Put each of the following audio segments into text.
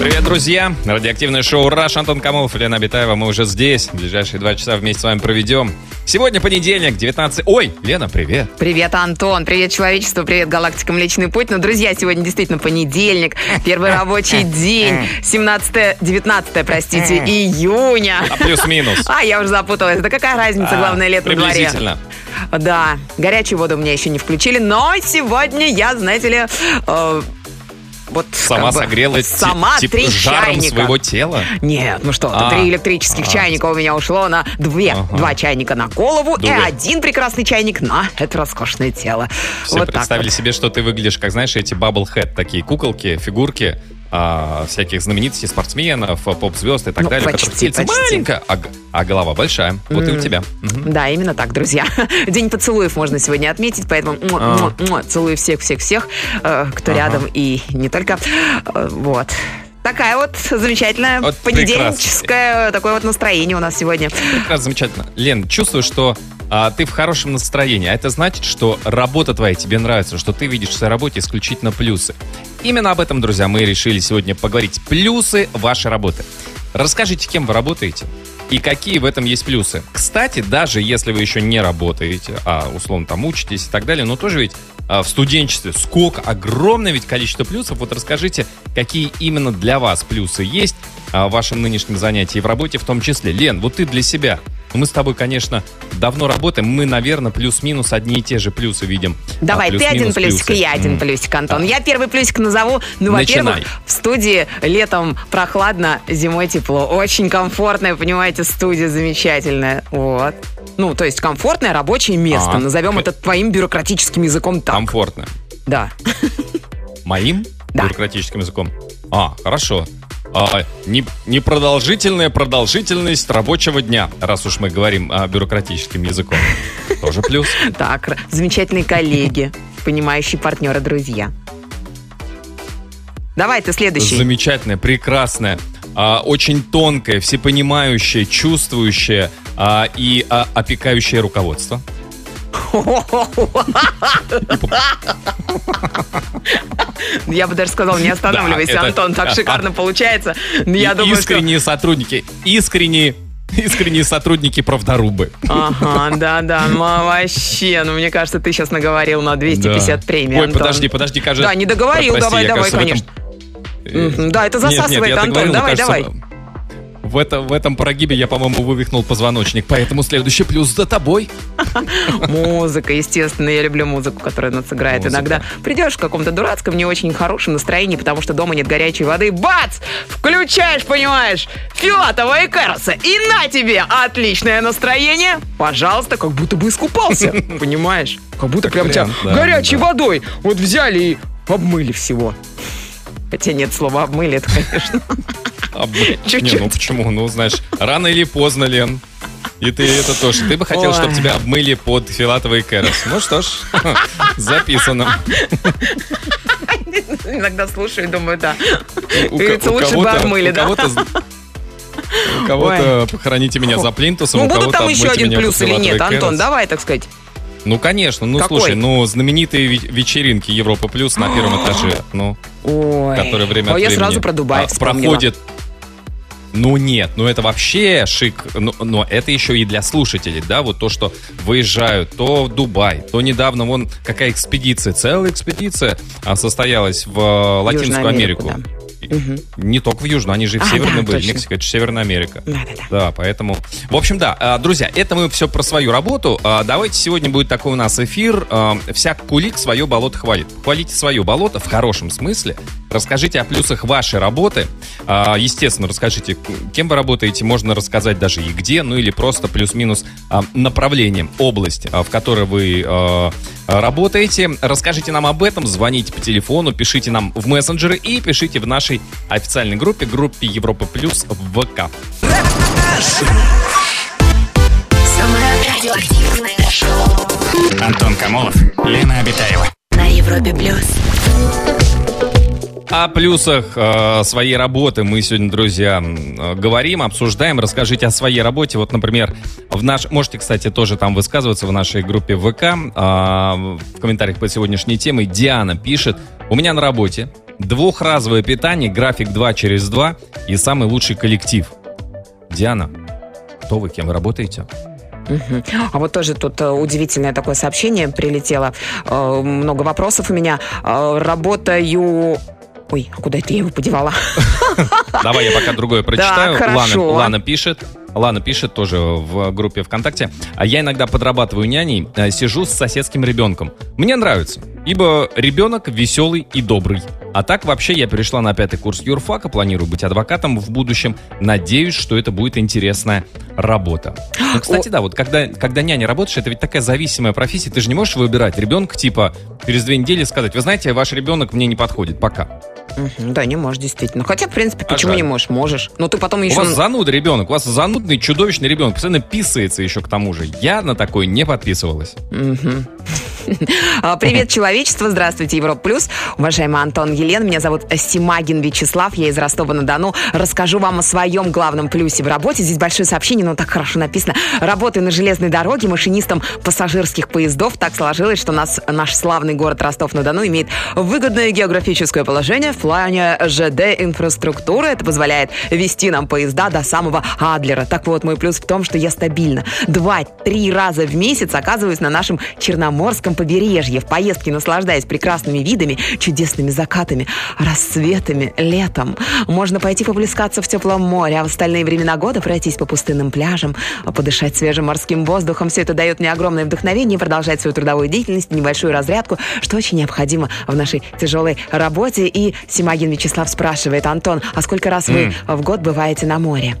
Привет, друзья! Радиоактивное шоу «Раш» Антон Камов, Лена Абитаева. Мы уже здесь. Ближайшие два часа вместе с вами проведем. Сегодня понедельник, 19... Ой, Лена, привет! Привет, Антон, привет, человечество, привет, галактика Млечный Путь. Ну, друзья, сегодня действительно понедельник, первый рабочий день, 17-19, простите, июня. А плюс-минус. А, я уже запуталась. Да какая разница, А, главное, лето на дворе. Приблизительно. Да, горячую воду у меня еще не включили, но сегодня я, знаете ли, э, вот Сама как бы согрела сама типа, три жаром чайника. своего тела? Нет, ну что, А. три электрических А. чайника у меня ушло на две. Ага. Два чайника на голову и Две. один прекрасный чайник на это роскошное тело. Все вот представили вот. себе, что ты выглядишь, как, знаешь, эти bobblehead, такие куколки, фигурки а, всяких знаменитостей, спортсменов, поп-звезд и так Ну, далее. почти, которых почти. маленькая, а, а голова большая. Вот и у тебя. Мгм. Да, именно так, друзья. День поцелуев можно сегодня отметить, поэтому А. целую всех-всех-всех, э, кто Ага. рядом и не только. Э, Вот. Такая вот замечательная Вот понедельническое такое вот настроение у нас сегодня. Прекрасно, замечательно. Лен, чувствую, что а, ты в хорошем настроении. А это значит, что работа твоя тебе нравится, что ты видишь в своей работе исключительно плюсы. Именно об этом, друзья, мы решили сегодня поговорить. Плюсы вашей работы. Расскажите, кем вы работаете и какие в этом есть плюсы. Кстати, даже если вы еще не работаете, а условно там учитесь и так далее, но тоже ведь а, в студенчестве сколько, огромное ведь количество плюсов. Вот расскажите, какие именно для вас плюсы есть а, в вашем нынешнем занятии и в работе в том числе. Лен, вот ты для себя. Мы с тобой, конечно, давно работаем. Мы, наверное, плюс-минус одни и те же плюсы видим. Давай, А, ты один плюсик, плюсы. я один плюсик, Антон. Я первый плюсик назову. Ну, во-первых, в студии летом прохладно, зимой тепло. Очень комфортная, понимаете, студия замечательная. Вот. Ну, то есть комфортное рабочее место. А, Назовем это твоим бюрократическим языком так. Комфортно. Да. Моим Да. бюрократическим языком? А, хорошо. А, не, непродолжительная продолжительность рабочего дня, раз уж мы говорим а, бюрократическим языком. Тоже плюс. Так, замечательные коллеги, понимающие партнеры, друзья. Давай ты следующий. Замечательное, прекрасное, а, очень тонкое, всепонимающее, чувствующее а, и а, опекающее руководство. Я бы даже сказал, не останавливайся, Антон, так шикарно получается. Я думаю, искренние сотрудники, искренние, искренние сотрудники правдорубы. Ага, да-да, а вообще, ну мне кажется, ты сейчас наговорил на 250 Да. премий, Ой, Антон. подожди, подожди, кажется. Да, не договорил, Прости, давай, этом- конечно. Мгм, да, это Нет, нет, засасывает, я Антон, договорил, но, давай, кажется, давай. В, это, в этом прогибе я, по-моему, вывихнул позвоночник, поэтому следующий плюс за тобой. Музыка, естественно, я люблю музыку, которая нас играет. Музыка. Иногда придешь в каком-то дурацком, не очень хорошем настроении, потому что дома нет горячей воды. Бац! Включаешь, понимаешь, Филатова и Кэроса. И на тебе отличное настроение. Пожалуйста, как будто бы искупался. Понимаешь? Как будто прям тебя горячей водой вот взяли и обмыли всего. Хотя нет слова обмыли, это, конечно. Б- Чуть-чуть. Не, ну почему? Ну, знаешь, рано или поздно, Лен. И ты это тоже. Ты бы хотел, чтобы тебя обмыли под Филатова и Кэрос. Ну что ж, записано. Иногда слушаю и думаю, да. У, Говорится, у лучше бы кого-то- обмыли, да? У кого-то похороните меня за плинтусом, Ну, будут там еще один плюс или нет, Антон? Давай, так сказать. Ну, конечно. Ну, Какой? слушай, ну, знаменитые ве- вечеринки Европа Плюс на первом этаже, ну, Ой. которые время А от я времени сразу про Дубай а, проходит. Ну нет, ну это вообще шик, но, но это еще и для слушателей, да, вот то, что выезжают то в Дубай, то недавно вон какая экспедиция, целая экспедиция а, состоялась в э, Латинскую Южную Америку, Америку. И- Не только в Южную, они же и в А, Северной да, были, точно. Мексика, это же Северная Америка. Да-да-да. Да, поэтому... В общем, да, а, друзья, это мы все про свою работу. А, Давайте сегодня будет такой у нас эфир. а, Всяк кулик свое болото хвалит. Хвалите свое болото в хорошем смысле. Расскажите о плюсах вашей работы. А, Естественно, расскажите, кем вы работаете. Можно рассказать даже и где, ну или просто плюс-минус а, направление, область, а, в которой вы работаете. Расскажите нам об этом, звоните по телефону, пишите нам в мессенджеры и пишите в нашей официальной группе, группе Европа Плюс в ВК. Самое радиоактивное шоу Антон Камолов, Лена Обитаева. на Европе плюс. О плюсах э, своей работы мы сегодня, друзья, э, говорим, обсуждаем. Расскажите о своей работе. Вот, например, в наш... можете, кстати, тоже там высказываться в нашей группе ВК. Э, в комментариях по сегодняшней теме Диана пишет. У меня на работе двухразовое питание, график 2 через 2 и самый лучший коллектив. Диана, кто вы, кем вы работаете? А вот тоже тут э, удивительное такое сообщение прилетело. Э, Много вопросов у меня. Э, Работаю... Ой, а куда это я его подевала? Давай я пока другое прочитаю. Хорошо. Лана, Лана пишет. Лана пишет тоже в группе ВКонтакте. А я иногда подрабатываю няней, э, сижу с соседским ребенком. Мне нравится, ибо ребенок веселый и добрый. А так вообще я перешла на пятый курс юрфака, планирую быть адвокатом в будущем. Надеюсь, что это будет интересная работа. Ну, кстати, да, вот когда, когда няня работаешь, это ведь такая зависимая профессия, ты же не можешь выбирать ребенка, типа, через две недели сказать, вы знаете, ваш ребенок мне не подходит, пока. Мгм, Да, не можешь, действительно. Хотя, в принципе, почему жаль. не можешь? Можешь. Но ты потом У еще... вас зануда ребенок, у вас занудный, чудовищный ребенок, постоянно писается еще к тому же. Я на такой не подписывалась. Мгм. А, Привет, человечество. Здравствуйте, Европа Плюс. Уважаемый Антон Елен, меня зовут Симагин Вячеслав, я из Ростова-на-Дону. Расскажу вам о своем главном плюсе в работе. Здесь большое сообщение, но так хорошо написано. Работаю на железной дороге машинистом пассажирских поездов. Так сложилось, что нас, наш славный город Ростов-на-Дону имеет выгодное географическое положение в плане ЖД-инфраструктуры. Это позволяет вести нам поезда до самого Адлера. Так вот, мой плюс в том, что я стабильно два-три раза в месяц оказываюсь на нашем Черноморском побережье в поездке, наслаждаясь прекрасными видами, чудесными закатами, рассветами, летом. Можно пойти поплескаться в теплом море, а в остальные времена года пройтись по пустынным пляжам, подышать свежим морским воздухом. Все это дает мне огромное вдохновение продолжать свою трудовую деятельность, небольшую разрядку, что очень необходимо в нашей тяжелой работе. И Симагин Вячеслав спрашивает, Антон, а сколько раз вы в год бываете на море?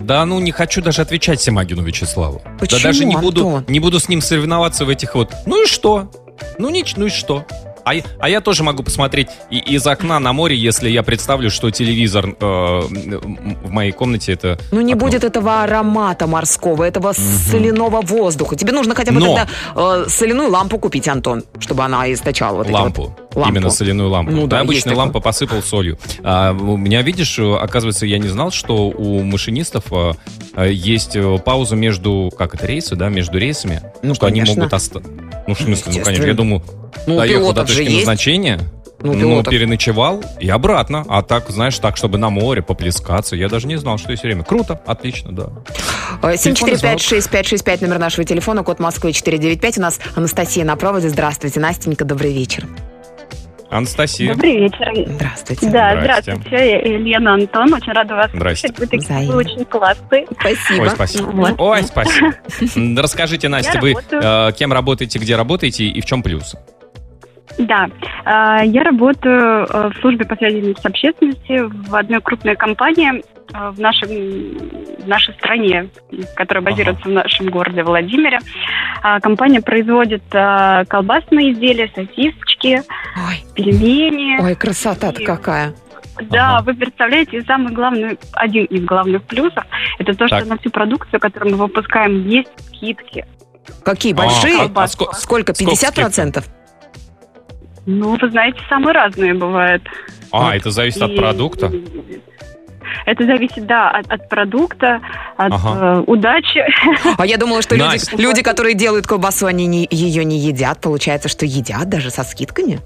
Да ну не хочу даже отвечать Семагину Вячеславу. Почему, да даже не буду, Антон? не буду с ним соревноваться в этих вот. Ну и что? Ну нич, ну и что? А, я- а я тоже могу посмотреть и- из окна на море, если я представлю, что телевизор э, в моей комнате это. Ну не окно. будет этого аромата морского, этого соляного воздуха. Тебе нужно хотя бы Но- тогда э, соляную лампу купить, Антон, чтобы она источала вот эти лампу. вот- лампу. Именно соляную лампу. Ну да, да, такое. лампу посыпал солью. А, у меня, видишь, оказывается, я не знал, что у машинистов э, есть э, пауза между, как это, рейсы, да, между рейсами. Ну, что они конечно. могут остаться. Ну, в смысле, ну, конечно, я думаю, Ну, доехал до точки назначения, Ну, ну, переночевал и обратно. А так, знаешь, так, чтобы на море поплескаться, я даже не знал, что есть время. Круто, отлично, да. Э, Телефонный 745-6565, номер нашего телефона, код Москвы 495. У нас Анастасия на проводе. Здравствуйте, Настенька, добрый вечер. Анастасия. Добрый вечер. Здравствуйте. Да, здравствуйте. Я Лена Антон. Очень рада вас Здрасте. слышать. Вы такие Взаимно. вы очень классные. Спасибо. Ой, спасибо. Вот. Ой, спасибо. Расскажите, Настя, Я вы работаю. э, кем работаете, где работаете и в чем плюс? Да, а, я работаю э, в службе по связи с общественностью в одной крупной компании э, в, нашем, в нашей стране, которая базируется в нашем городе Владимире. А, Компания производит э, колбасные изделия, сосисочки, Ой, пельмени. ой, красота-то какая. Да, Ага. вы представляете, самый главный, один из главных плюсов, это то, Так. что на всю продукцию, которую мы выпускаем, есть скидки. Какие А, большие? а- а ско- Сколько? сколько 50 скидка? Ну, вы знаете, самые разные бывают. А, это зависит от И- продукта? Это зависит, да, от, от продукта, от Ага. э, удачи. А я думала, что люди, Настя. люди, которые делают колбасу, они не- ее не едят. Получается, что едят даже со скидками.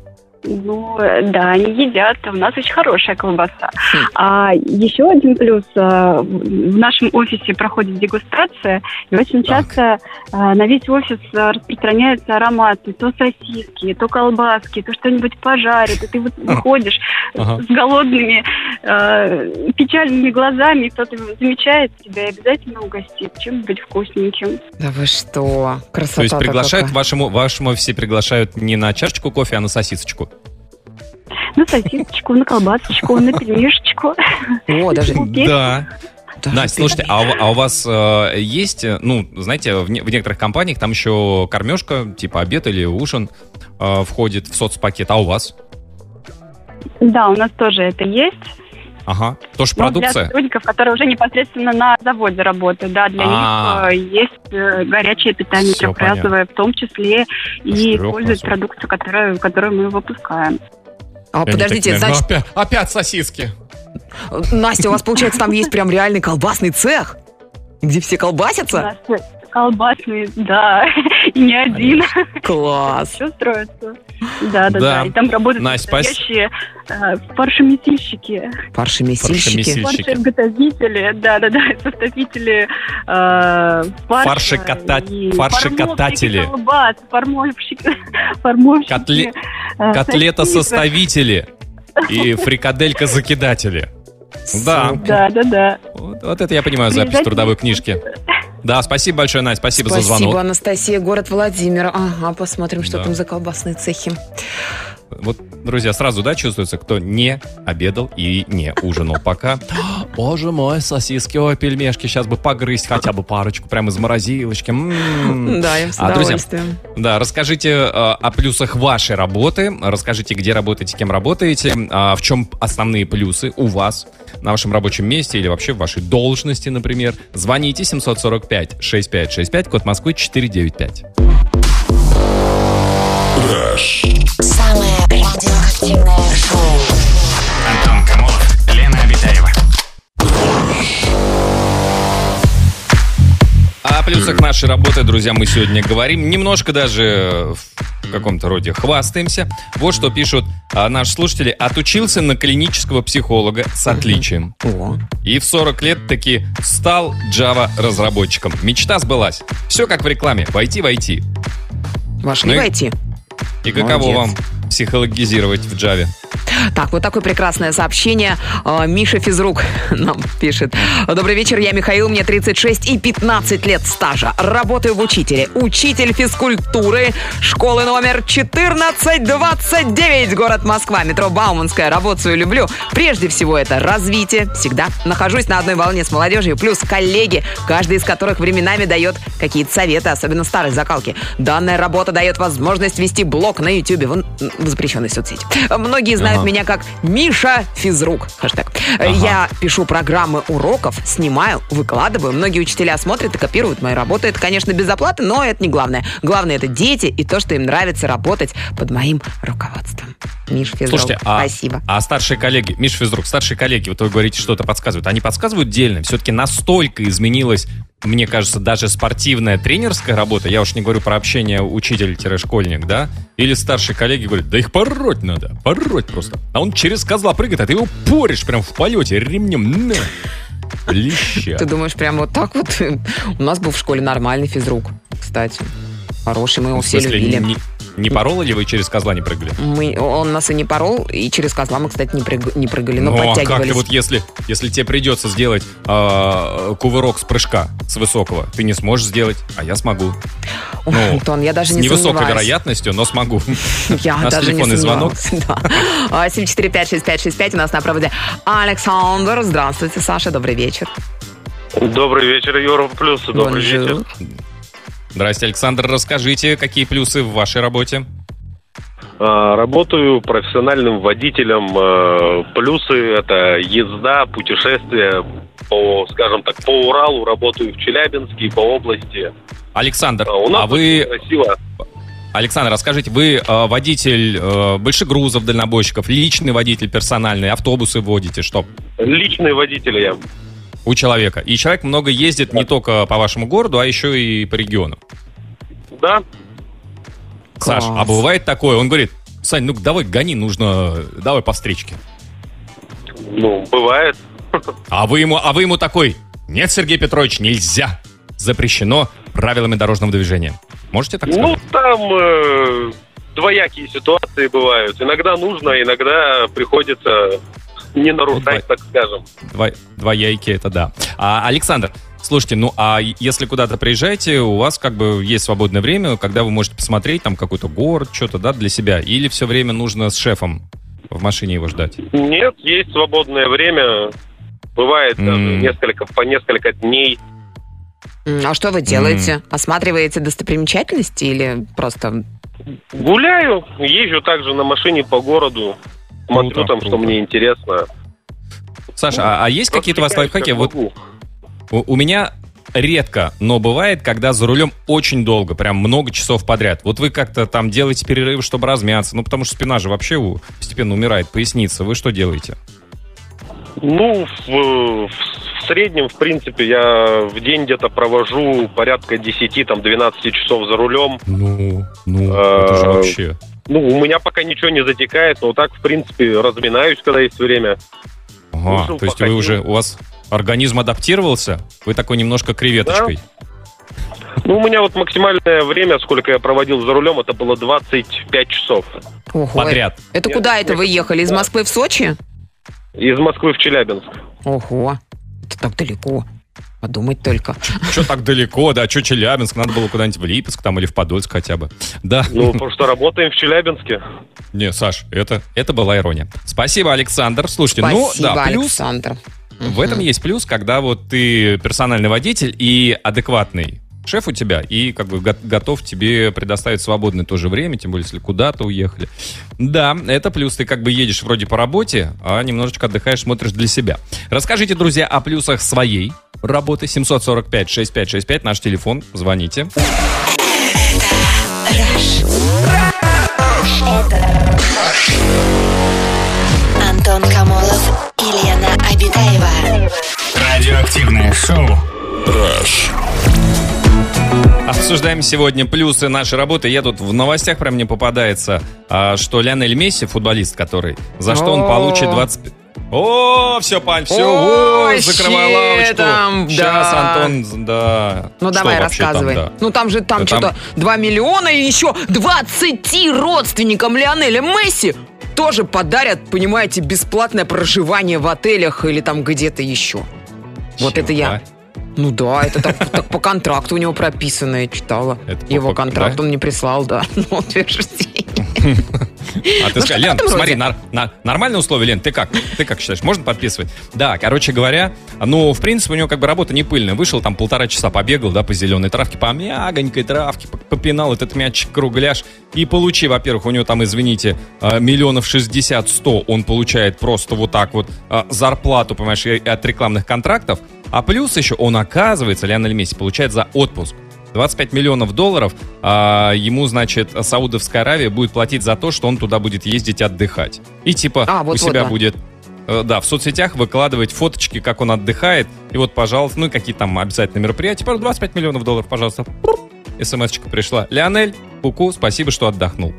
Ну, да, они едят. У нас очень хорошая колбаса. Хм. А еще один плюс. э, В нашем офисе проходит дегустация, и очень Так. часто э, на весь офис э, распространяются ароматы. То сосиски, то колбаски, то что-нибудь пожарит. И ты вот выходишь Ага. с голодными, э, печальными глазами, и кто-то замечает тебя и обязательно угостит чем-нибудь вкусненьким. Да вы что? Красота То есть приглашают в вашем, в вашем офисе приглашают не на чашечку кофе, а на сосисочку. На сосисочку, на колбасочку, на пельмешечку. О, даже... Да. даже Настя, слушайте, а у, а у вас э, есть, э, ну, знаете, в, не- в некоторых компаниях там еще кормежка, типа обед или ужин э, входит в соцпакет, а у вас? Да, у нас тоже это есть. Ага, тоже Но Ну, для продукция? сотрудников, которые уже непосредственно на заводе работают, да, для А. них э, есть э, горячее питание Всё трехразовое, в том числе и используют продукцию, которую, которую мы выпускаем. А, Они подождите, такие, значит, «Ну, опять, опять сосиски. Настя, у вас, получается, там есть прям реальный колбасный цех, где все колбасятся? Колбасный, да, и не один. Класс. Все строится. Да, Да. да, да. И там работают Настя, настоящие э, фаршемесильщики, Паршемесильщики. Фаршемесиль- Сильщики. фаршеготовители, да, да, да, составители э, фарша Фаршекота- и фаршекататели. колбас, формовщики, Котле- Котлета-составители и фрикаделька-закидатели. Да. Да, да, да. вот, вот это я понимаю запись трудовой книжке. Да, спасибо большое, Надь, спасибо, за Спасибо, звонок. Анастасия, город Владимир. Ага, посмотрим, что Да. там за колбасные цехи. Вот, друзья, сразу, да, чувствуется, кто не обедал и не ужинал пока. Боже мой, сосиски, ой, пельмешки, сейчас бы погрызть хотя бы парочку прямо из морозилочки. М. Да, я с А, друзья, удовольствием. Да, расскажите э, о плюсах вашей работы, расскажите, где работаете, кем работаете, а, в чем основные плюсы у вас на вашем рабочем месте или вообще в вашей должности, например. Звоните 745-6565, код Москвы 495. Самое радиоактивное шоу. Антон Камолов, Лена Обитаева. О плюсах нашей работы, друзья, мы сегодня говорим. Немножко даже в каком-то роде хвастаемся. Вот что пишут а, наши слушатели. Отучился на клинического психолога с отличием. И в 40 лет таки стал Java-разработчиком. Мечта сбылась. Все как в рекламе. Войти, войти. вошли Ну и- войти. И каково Молодец. вам психологизировать в Java? Так, вот такое прекрасное сообщение. А, Миша Физрук нам пишет. Добрый вечер, я Михаил, мне 36 и 15 лет стажа. Работаю в учителе. Учитель физкультуры школы номер 1429, город Москва, метро Бауманская. Работу свою люблю. Прежде всего это развитие. Всегда нахожусь на одной волне с молодежью. Плюс коллеги, каждый из которых временами дает какие-то советы, особенно старой закалки. Данная работа дает возможность вести блог на YouTube в, запрещенной соцсети. Многие знают Ага. меня как Миша Физрук. Хэштег. Я пишу программы уроков, снимаю, выкладываю. Многие учителя смотрят и копируют мои работы. Это, конечно, без оплаты, но это не главное. Главное это дети и то, что им нравится работать под моим руководством. Миша Физрук, Слушайте, а, спасибо. а старшие коллеги, Миша Физрук, старшие коллеги, вот вы говорите, что-то подсказывают. Они подсказывают дельно. Все-таки настолько изменилась, мне кажется, даже спортивная тренерская работа. Я уж не говорю про общение учитель-школьник, да? Или старшие коллеги говорят, да их пороть надо, пороть просто. А он через козла прыгает, а ты его поришь прям в полете ремнем. На. Леща. Ты думаешь, прям вот так вот? У нас был в школе нормальный физрук, кстати. Хороший, мы его В все любили. не, не пороли ли вы через козла не прыгали? Мы, он нас и не порол, и через козла мы, кстати, не, прыг- не прыгали, но Ну, а как подтягивались. ты вот если, если тебе придется сделать а, кувырок с прыжка, с высокого, ты не сможешь сделать, а я смогу. Ой, ну, Антон, я даже с не невысокой сомневаюсь. вероятностью, но смогу. Я У нас даже не телефонный звонок. сомневалась. Да. А, 7456565 у нас на проводе Александр. Здравствуйте, Саша, добрый вечер. Добрый вечер, Юра Плюс. Добрый Bonjour. вечер. Здрасте, Александр. Расскажите, какие плюсы в вашей работе? А, Работаю профессиональным водителем. Э, Плюсы это езда, путешествия по, скажем так, по Уралу. Работаю в Челябинске, по области. Александр, А У нас а вы, красиво. Александр, расскажите, вы водитель э, большегрузов, дальнобойщиков, личный водитель персональный, автобусы водите, что Личный водитель я. У человека? И человек много ездит не только по вашему городу, а еще и по региону. Да, Саш, Класс. а бывает такое, он говорит, Сань, ну давай гони, нужно, давай по встречке. ну, бывает. А вы ему, а вы ему такой, нет, Сергей Петрович, нельзя. Запрещено правилами дорожного движения. Можете так Ну, сказать? там э, двоякие ситуации бывают. Иногда нужно, иногда приходится не нарушать, так скажем. Два, два яйки, это да. А, Александр, слушайте, ну а если куда-то приезжаете, у вас как бы есть свободное время, когда вы можете посмотреть там какой-то город, что-то, да, для себя? Или все время нужно с шефом в машине его ждать? Нет, есть свободное время. Бывает даже М. несколько, по несколько дней. А что вы делаете? Осматриваете достопримечательности или просто... Гуляю, езжу также на машине по городу. Смотрю Круто, там, что круто. мне интересно. Саша, а, а есть какие-то у вас лайфхаки? Вот у, у меня редко, но бывает, когда за рулем очень долго, прям много часов подряд. Вот вы как-то там делаете перерывы, чтобы размяться, ну потому что спина же вообще постепенно умирает, поясница. Вы что делаете? Ну, в, в среднем, в принципе, я в день где-то провожу порядка 10-12 часов за рулем. Ну, ну, Э, это же вообще... Ну, у меня пока ничего не затекает, но так, в принципе, разминаюсь, когда есть время. Ага, вышел, то есть вы походил. уже, у вас организм адаптировался? Вы такой немножко креветочкой. Ну, у меня вот максимальное время, сколько я проводил за рулем, это было 25 часов. Ого. Подряд. Это Я- куда это вы ехали? Из Да. Москвы в Сочи? Из Москвы в Челябинск. Ого. Это так далеко. Подумать только. Что так далеко, да? Что Челябинск? Надо было куда-нибудь в Липецк там или в Подольск хотя бы. Да. Ну, потому что работаем в Челябинске. Не, Саш, это, это была ирония. Спасибо, Александр. Слушайте, ну Спасибо, да, плюс Александр. В этом есть плюс, когда вот ты персональный водитель и адекватный шеф у тебя, и как бы го- готов тебе предоставить свободное тоже время, тем более, если куда-то уехали. Да, это плюс. Ты как бы едешь вроде по работе, а немножечко отдыхаешь, смотришь для себя. Расскажите, друзья, о плюсах своей работы. 745-6565, наш телефон. Звоните. Антон Камолов и Лена Обитаева. Радиоактивное шоу. Обсуждаем сегодня плюсы нашей работы. Я тут в новостях прям мне попадается, а, что Лионель Месси, футболист который, за что он получит 25... О, все, пань, все, Ой, закрывай лавочку. там, Сейчас, да. Антон, да. Ну Что давай, вообще там, рассказывай. да? Ну там же там Да что-то там- 2 миллиона и еще 20 родственникам Лионеля Месси тоже подарят, понимаете, бесплатное проживание в отелях или там где-то еще. Вот Чего? это я. Ну да, это так, так по контракту у него прописано, я читала. Это Его по- контракт да? он не прислал, да, на утверждение. А ты Ну, что-то Лен, смотри, нормальные условия, Лен, ты как? Ты как считаешь, можно подписывать? Да, короче говоря, ну, в принципе, у него как бы работа не пыльная. Вышел там полтора часа побегал, да, по зеленой травке, по мягонькой травке, по- попинал этот мячик кругляш. И получи, во-первых, у него там, извините, а, миллионов шестьдесят, сто он получает просто вот так вот а, зарплату, понимаешь, от рекламных контрактов. А плюс еще он, оказывается, Лионель Месси получает за отпуск. 25 миллионов долларов а, ему, значит, Саудовская Аравия будет платить за то, что он туда будет ездить отдыхать. И типа А, у вот-вот, себя да. будет, э, да, в соцсетях выкладывать фоточки, как он отдыхает. И вот, пожалуйста, ну и какие там обязательно мероприятия. Пожалуйста, 25 миллионов долларов, пожалуйста. СМС-очка пришла. Леонель, Куку, спасибо, что отдохнул.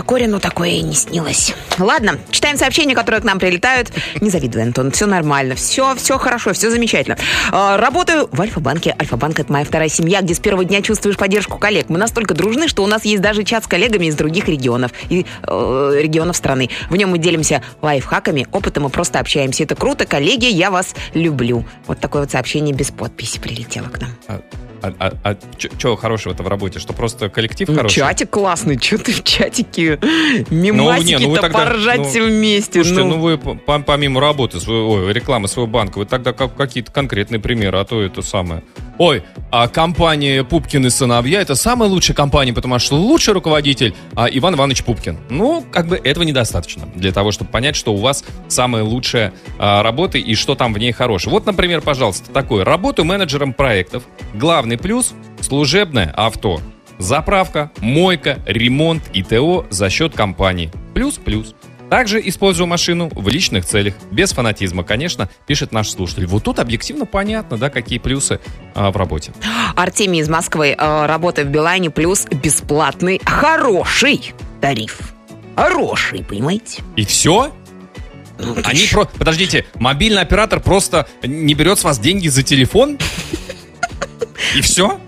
Кокорину такое и не снилось. Ладно, читаем сообщения, которые к нам прилетают. Не завидуй, Антон, все нормально, все, все хорошо, все замечательно. А, Работаю в Альфа-банке. Альфа-банк – это моя вторая семья, где с первого дня чувствуешь поддержку коллег. Мы настолько дружны, что у нас есть даже чат с коллегами из других регионов и э, регионов страны. В нем мы делимся лайфхаками, опытом и просто общаемся. Это круто, коллеги, я вас люблю. Вот такое вот сообщение без подписи прилетело к нам. А, что хорошего-то в работе? Что просто коллектив Ну, хороший? чатик классный, что ты в чатике не, ну мимасики-то тогда- поржать ну, все вместе. Слушайте, ну. ну, вы по- по- помимо работы, своего, ой, рекламы своего банка, вы тогда как, какие-то конкретные примеры, а то это самое. Ой, а компания Пупкин и сыновья это самая лучшая компания, потому что лучший руководитель а, Иван Иванович Пупкин. Ну, как бы этого недостаточно для того, чтобы понять, что у вас самая лучшая а, работа и что там в ней хорошее. Вот, например, пожалуйста, такое. Работаю менеджером проектов. Главный плюс – служебное авто. Заправка, мойка, ремонт и ТО за счет компании. Плюс-плюс. Также использую машину в личных целях, без фанатизма, конечно, пишет наш слушатель. Вот тут объективно понятно, да, какие плюсы а, в работе. Артемий из Москвы. э, Работа в Билайне плюс бесплатный хороший тариф. Хороший, понимаете? И все? Ну, Они про... Подождите, мобильный оператор просто не берет с вас деньги за телефон? И все?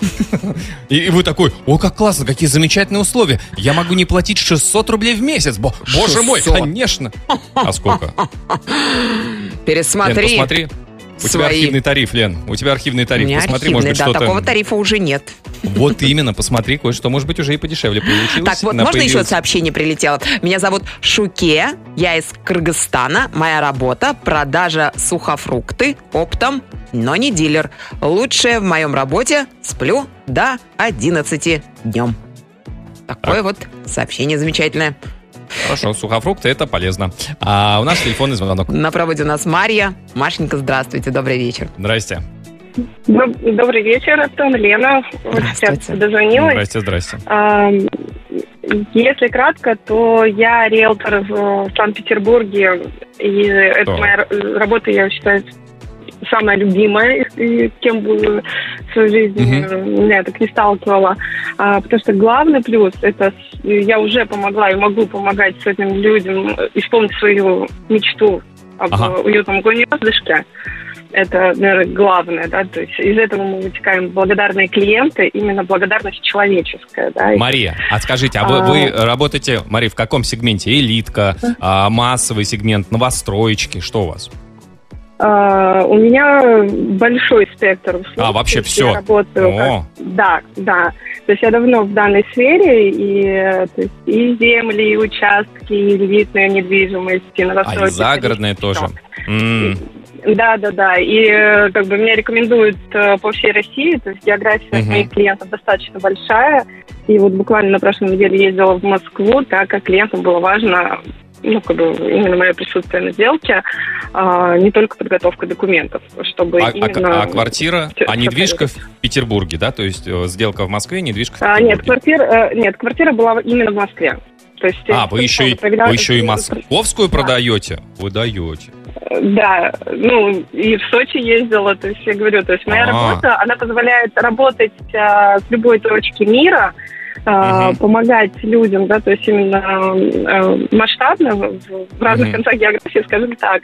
И, и вы такой, о, как классно, какие замечательные условия. Я могу не платить 600 рублей в месяц. Бо- боже мой, 600. конечно. А сколько? Лен, Пересмотри. посмотри. У тебя свои. архивный тариф, Лен. У тебя архивный У тариф. меня Посмотри, архивный, может быть, да, что-то... такого тарифа уже нет. Вот именно, посмотри, кое-что, может быть, уже и подешевле получилось. Так, вот, можно еще сообщение прилетело? Меня зовут Шуке, я из Кыргызстана. Моя работа – продажа сухофрукты оптом, но не дилер. Лучшее в моем работе – сплю до 11 днем. Такое вот сообщение замечательное. Хорошо, сухофрукты, это полезно. А у нас телефонный звонок. На проводе у нас Марья. Машенька, здравствуйте, добрый вечер. Здрасте. Доб- Добрый вечер, Антон, Лена. Здравствуйте. приятно, дозвонилась. Здрасте, здрасте. Ам, Если кратко, то я риэлтор в Санкт-Петербурге, и это Так. моя работа, я считаю, самая любимая, и кем бы в своей жизни Мгм. меня так не сталкивала. А, потому что главный плюс – это я уже помогла и могу помогать сотням людям исполнить свою мечту об Ага. уютном гнездышке. Это, наверное, главное, да, то есть из этого мы вытекаем благодарные клиенты, именно благодарность человеческая, да. Мария, а скажите, а вы, А. вы работаете, Мария, в каком сегменте? Элитка, а, массовый сегмент, новостроечки, что у вас? А, у меня большой спектр услуг. А, вообще всё? Я работаю как-. Да, да. То есть я давно в данной сфере, и, то есть, и земли, и участки, и элитная недвижимость, и А новостройки. и загородные тоже. Да, да, да. И э, как бы меня рекомендуют э, по всей России, то есть география Мгм. моих клиентов достаточно большая. И вот буквально на прошлой неделе ездила в Москву, так как клиентам было важно ну, как бы именно мое присутствие на сделке, а, не только подготовка документов, чтобы А, а- именно... а квартира, всё- а недвижка в Петербурге, да? То есть э, сделка в Москве, недвижка в А, нет, Петербурге. квартира, э, нет, квартира была именно в Москве. То есть, А, э, вы еще, и, вы еще и московскую продаете? Вы даете. Да, ну и в Сочи ездила, то есть я говорю, то есть моя А. работа, она позволяет работать а, с любой точки мира, Мгм. помогать людям, да, то есть именно а, масштабно в, разных Мгм. концах географии, скажем так.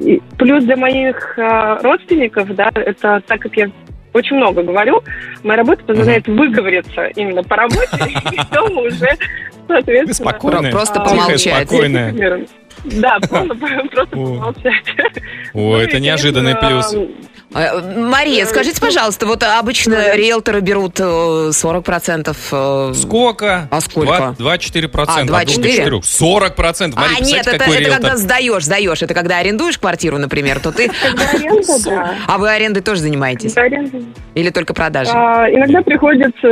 И плюс для моих родственников, да, это так как я очень много говорю, моя работа позволяет выговориться именно по работе, и дома уже, соответственно... Вы спокойная, Просто помолчать. Да, просто, помолчать. О, Ну, это неожиданный плюс. Э, Мария, Э, скажите, ну, пожалуйста, вот обычно риэлторы берут э, 40%. э, Сколько? А сколько? 2-4 А, процента. 2,4? 40 процентов. А, нет, это, это когда сдаешь, сдаешь. Это когда арендуешь квартиру, например, то ты... Когда аренда, да. А вы арендой тоже занимаетесь? Или только продажей? А, Иногда приходится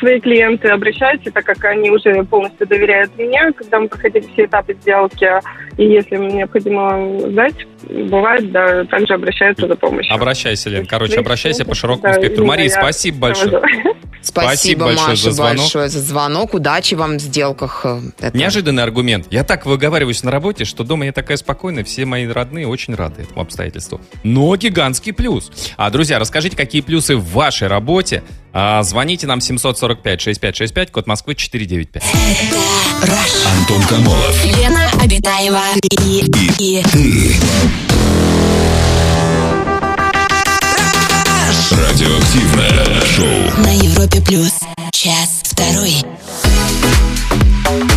свои клиенты обращаются, так как они уже полностью доверяют мне, когда мы проходили все этапы сделки, и если им необходимо сдать, бывает, да, также обращаются за помощью. Обращайся, Лен. Короче, обращайся по широкому да, спектру. Мария, я спасибо большое. провожу. спасибо большое Маша, за звонок. большое за звонок. Удачи вам в сделках. э, Это- Неожиданный аргумент. Я так выговариваюсь на работе, что дома я такая спокойная, все мои родные очень рады этому обстоятельству. Но гигантский плюс. А, друзья, расскажите, какие плюсы в вашей работе. А, звоните нам 745-6565, код Москвы 495. Антон Камолов. Лена Обитаева и, и Радиоактивное шоу. на Европе плюс. Час второй.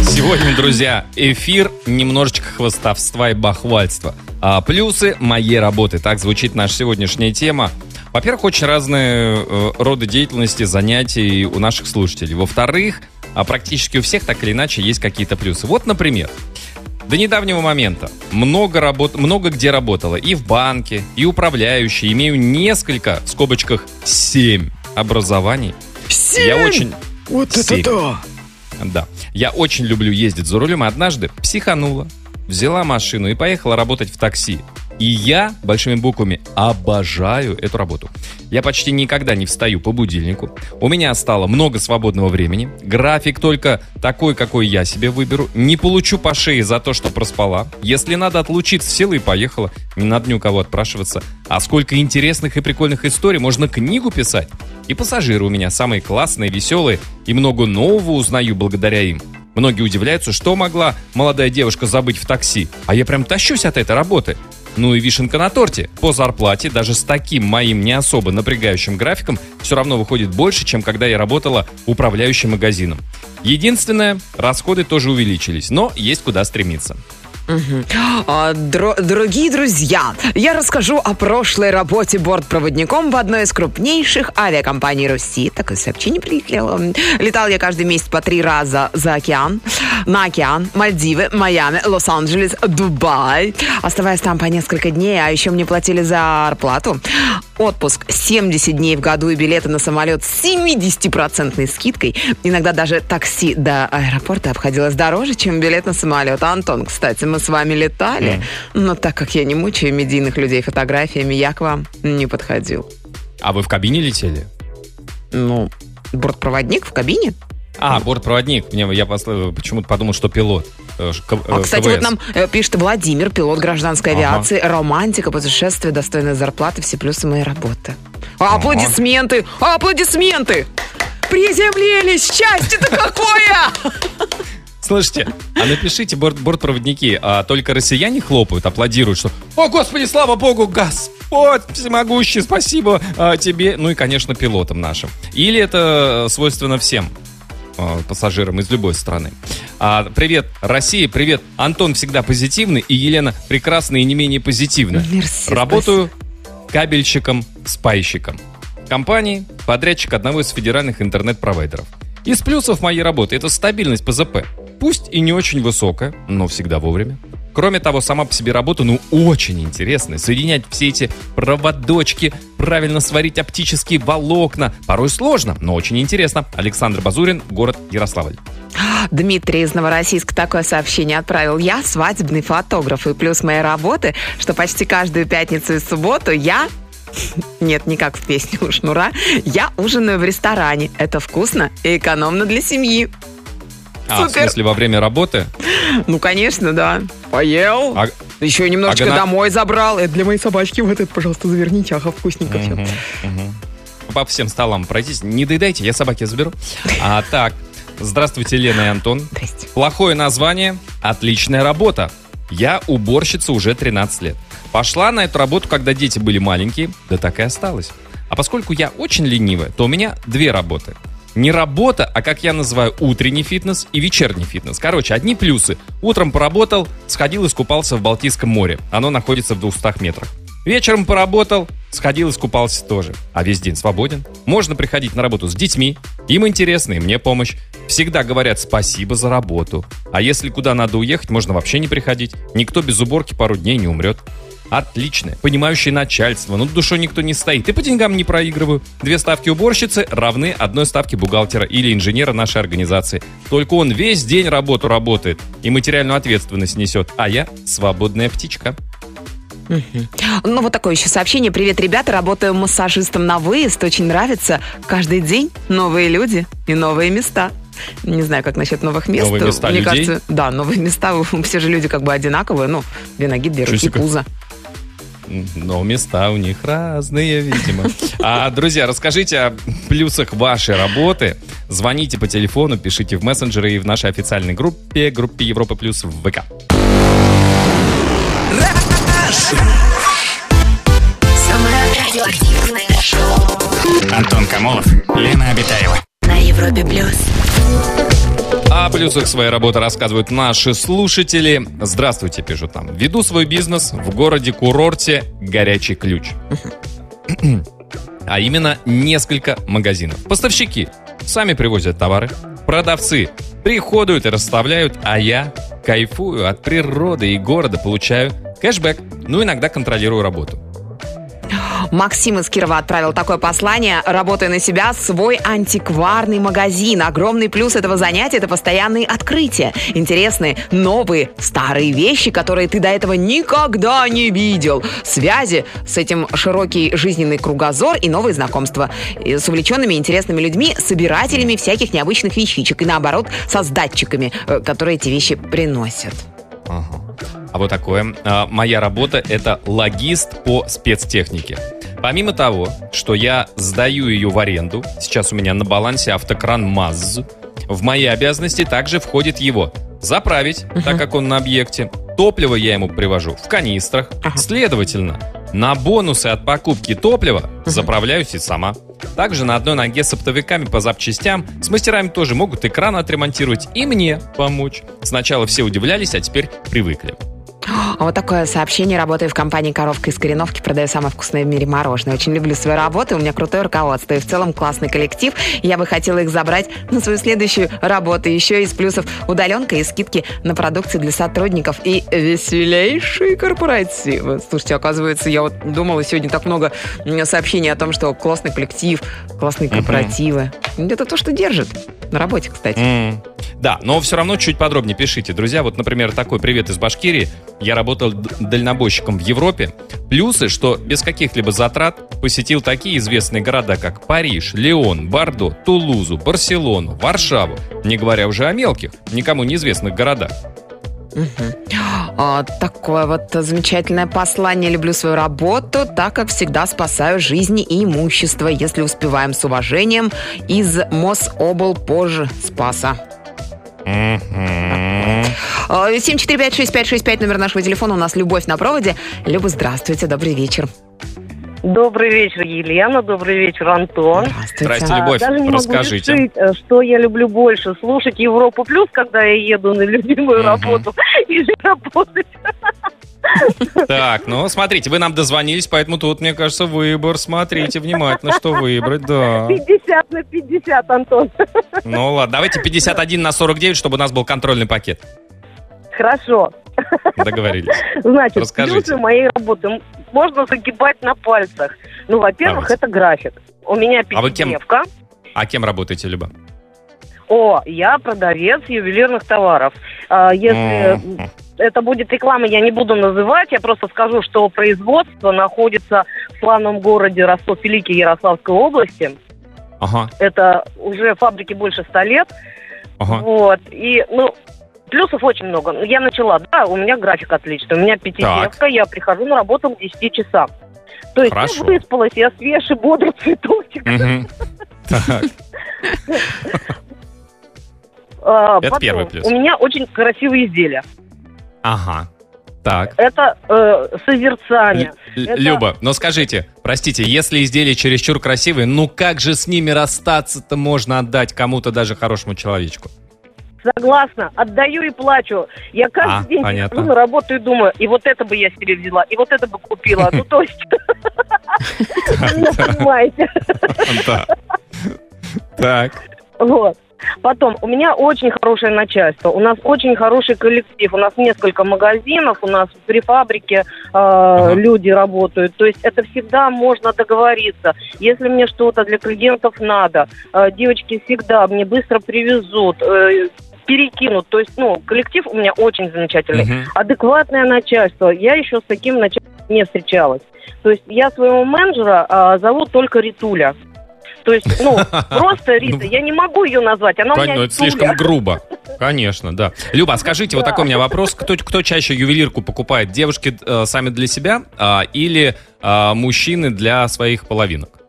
Сегодня, друзья, эфир немножечко хвостовства и бахвальства. А плюсы моей работы. Так звучит наша сегодняшняя тема. Во-первых, очень разные э, роды деятельности, занятий у наших слушателей. Во-вторых, а практически у всех так или иначе есть какие-то плюсы. Вот, например, до недавнего момента много, работ... много где работала. И в банке, и управляющий. Имею несколько, в скобочках, семь образований. Я очень... Вот это да! Да. Я очень люблю ездить за рулем, и однажды психанула, взяла машину и поехала работать в такси. И я, большими буквами, обожаю эту работу. Я почти никогда не встаю по будильнику. У меня стало много свободного времени. График только такой, какой я себе выберу. Не получу по шее за то, что проспала. Если надо отлучиться, села и поехала. Не надо ни у кого отпрашиваться. А сколько интересных и прикольных историй. Можно книгу писать. И пассажиры у меня самые классные, веселые. И много нового узнаю благодаря им. Многие удивляются, что могла молодая девушка забыть в такси. А я прям тащусь от этой работы. Ну и вишенка на торте. По зарплате, даже с таким моим не особо напрягающим графиком, все равно выходит больше, чем когда я работала управляющим магазином. Единственное, расходы тоже увеличились, но есть куда стремиться. Дро- дорогие друзья, я расскажу о прошлой работе бортпроводником в одной из крупнейших авиакомпаний Руси. Такое сообщение прилетело. Летал я каждый месяц по три раза за океан. На океан, Мальдивы, Майами, Лос-Анджелес, Дубай. Оставаясь там по несколько дней, а еще мне платили зарплату. отпуск 70 дней в году и билеты на самолет с 70% скидкой. Иногда даже такси до аэропорта обходилось дороже, чем билет на самолет. Антон, кстати, мы с вами летали, но так как я не мучаю медийных людей фотографиями, я к вам не подходил. А вы в кабине летели? Ну, бортпроводник в кабине? А, бортпроводник. Мне, я почему-то подумал, что пилот. Э, К- А, э, кстати, КВС. вот нам э, пишет Владимир, пилот гражданской Ага. авиации, романтика, путешествие, достойная зарплаты, все плюсы моей работы. А, Аплодисменты! Аплодисменты! Приземлились! Счастье-то какое! Слышите, а напишите, борт, бортпроводники, а только россияне хлопают, аплодируют, что «О, Господи, слава Богу, Господь всемогущий, спасибо а, тебе!» Ну и, конечно, пилотам нашим. Или это свойственно всем а, пассажирам из любой страны. А, привет, Россия, привет. Антон всегда позитивный, и Елена прекрасная и не менее позитивная. Мерси, Работаю кабельщиком-спайщиком. Компании, подрядчик одного из федеральных интернет-провайдеров. Из плюсов моей работы это стабильность ПЗП. Пусть и не очень высокая, но всегда вовремя. Кроме того, сама по себе работа, ну, очень интересная. Соединять все эти проводочки, правильно сварить оптические волокна. Порой сложно, но очень интересно. Александр Базурин, город Ярославль. Дмитрий из Новороссийска такое сообщение отправил. Я свадебный фотограф, и плюс моей работы, что почти каждую пятницу и субботу я нет, не как в песне у Шнура. Я ужинаю в ресторане. Это вкусно и экономно для семьи. А, в смысле, во время работы? Ну, конечно, да. Поел. А- Еще немножечко а гана- домой забрал. Это для моей собачки. Вот это, пожалуйста, заверните. Ага, вкусненько все. Мгм, мгм. По всем столам пройтись. Не доедайте, я собаки заберу. А так, здравствуйте, Лена и Антон. Здрасте. Плохое название, отличная работа. Я уборщица уже 13 лет. Пошла на эту работу, когда дети были маленькие, да так и осталось. А поскольку я очень ленивая, то у меня две работы. Не работа, а как я называю утренний фитнес и вечерний фитнес. Короче, одни плюсы. Утром поработал, сходил искупался в Балтийском море. Оно находится в 200 метрах. Вечером поработал, сходил искупался тоже. А весь день свободен. Можно приходить на работу с детьми. Им интересно, и мне помощь. Всегда говорят спасибо за работу. А если куда надо уехать, можно вообще не приходить. Никто без уборки пару дней не умрет. Отличное, понимающее начальство, но душой никто не стоит. И по деньгам не проигрываю. Две ставки уборщицы равны одной ставке бухгалтера или инженера нашей организации. Только он весь день работу работает и материальную ответственность несет, а я свободная птичка. Ну, вот такое еще сообщение. Привет, ребята, работаю массажистом на выезд. Очень нравится. Каждый день новые люди и новые места. Не знаю, как насчет новых мест. Новые места Мне людей? кажется, да, новые места. Все же люди как бы одинаковые. Ну, две ноги, две руки, Чусика. пузо. Но места у них разные, видимо. А, друзья, расскажите о плюсах вашей работы. Звоните по телефону, пишите в мессенджеры и в нашей официальной группе, группе Европа Плюс в ВК. Антон Камолов, Лена Обитаева. на Европе плюс. О плюсах своей работы рассказывают наши слушатели. Здравствуйте, пишут нам. Веду свой бизнес в городе-курорте «Горячий ключ». А именно несколько магазинов. Поставщики сами привозят товары. Продавцы приходят и расставляют, а я кайфую от природы и города, получаю кэшбэк. Ну, иногда контролирую работу. Максим из Кирова отправил такое послание. Работая на себя, свой антикварный магазин. Огромный плюс этого занятия – это постоянные открытия. Интересные, новые, старые вещи, которые ты до этого никогда не видел. Связи с этим широкий жизненный кругозор и новые знакомства. С увлеченными интересными людьми, собирателями всяких необычных вещичек. И наоборот, создатчиками, э, которые эти вещи приносят. Ага. А вот такое. А, Моя работа – это логист по спецтехнике. Помимо того, что я сдаю ее в аренду, сейчас у меня на балансе автокран МАЗ, в мои обязанности также входит его заправить, так как он на объекте. Топливо я ему привожу в канистрах. Следовательно, на бонусы от покупки топлива заправляюсь и сама. Также на одной ноге с оптовиками по запчастям с мастерами тоже могут экран отремонтировать и мне помочь. Сначала все удивлялись, а теперь привыкли. А вот такое сообщение. Работаю в компании «Коровка из Кореновки», продаю самое вкусное в мире мороженое. Очень люблю свою работу, у меня крутое руководство и в целом классный коллектив. Я бы хотела их забрать на свою следующую работу. Еще из плюсов удаленка и скидки на продукцию для сотрудников и веселейшие корпоративы. Слушайте, оказывается, я вот думала сегодня так много сообщений о том, что классный коллектив, классные корпоративы. Это то, что держит. На работе, кстати. М, Да, но все равно чуть подробнее пишите. Друзья, вот, например, такой привет из Башкирии. Я работал дальнобойщиком в Европе. Плюсы, что без каких-либо затрат посетил такие известные города, как Париж, Лион, Бордо, Тулузу, Барселону, Варшаву. Не говоря уже о мелких, никому неизвестных городах. А, такое вот замечательное послание. Люблю свою работу, так как всегда спасаю жизни и имущество, если успеваем с уважением. Из Мособл позже Спаса. А, 7456565 номер нашего телефона. У нас Любовь на проводе. Люба, здравствуйте, добрый вечер. Добрый вечер, Елена. Добрый вечер, Антон. Здравствуйте. Здрасте, Любовь. А, даже не Расскажите. могу решить, э, что я люблю больше. Слушать Европу Плюс, когда я еду на любимую Мгм. работу, или работать. Так, ну, смотрите, вы нам дозвонились, поэтому тут, мне кажется, выбор. Смотрите внимательно, что выбрать, да. 50 на 50, Антон. Ну ладно, давайте 51 на 49, чтобы у нас был контрольный пакет. Хорошо. Договорились. Значит, Расскажите. плюсы моей работы можно загибать на пальцах. Ну, во-первых, Давайте. это график. У меня А вы кем? пятидневка. А кем работаете, Люба? О, я продавец ювелирных товаров. А, Если это будет реклама, я не буду называть, я просто скажу, что производство находится в славном городе Ростов-Великий Ярославской области. Ага, Это уже фабрике больше ста лет. ага. Вот. И, ну, плюсов очень много. Ну, Я начала, да, у меня график отличный. У меня пятидневка, я прихожу на работу к 10 часам. То есть Хорошо. я выспалась, я свежий, бодрый цветочек. А, Это первый плюс. У меня очень красивые изделия. ага. Так. Это э, созерцание. Л- Это- Люба, но скажите, простите, если изделия чересчур красивые, ну как же с ними расстаться-то можно отдать кому-то даже хорошему человечку? Согласна, отдаю и плачу. Я каждый А, день понятно. на работу и думаю, и вот это бы я себе взяла, и вот это бы купила. Ну, то есть, вы понимаете. Так. Вот. Потом, у меня очень хорошее начальство, у нас очень хороший коллектив, у нас несколько магазинов, у нас при фабрике э, люди работают, то есть это всегда можно договориться. Если мне что-то для клиентов надо, э, девочки всегда мне быстро привезут, э, перекинут, то есть, ну, коллектив у меня очень замечательный. Мгм. Адекватное начальство, я еще с таким начальством не встречалась. То есть я своего менеджера а, зову только Ритуля. То есть, ну, просто Рита, я не могу ее назвать, она у Кон- меня ну, это слишком грубо. Конечно, да. Люба, скажите, вот такой у меня вопрос. Кто, кто чаще ювелирку покупает? Девушки э, сами для себя а, или а, мужчины для своих половинок?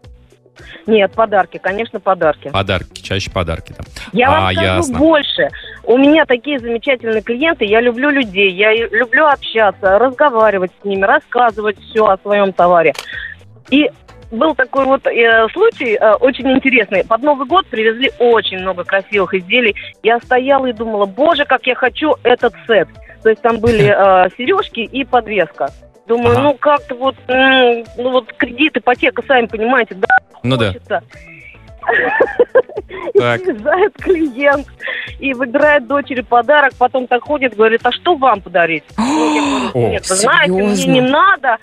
Нет, подарки, конечно, подарки. Подарки, чаще подарки. Да. Я вам А, скажу ясно. больше. У меня такие замечательные клиенты, я люблю людей, я люблю общаться, разговаривать с ними, рассказывать все о своем товаре. И был такой вот э, случай э, очень интересный. Под Новый год привезли очень много красивых изделий. Я стояла и думала, боже, как я хочу этот сет. То есть там были э, сережки и подвеска. Думаю, Ага. ну как-то вот, ну вот кредит, ипотека, сами понимаете, да, Ну да. хочется. Так. И приезжает клиент и выбирает дочери подарок, потом так ходит, говорит, а что вам подарить? Ну, я говорю, О, Нет, вы знаете, мне не надо.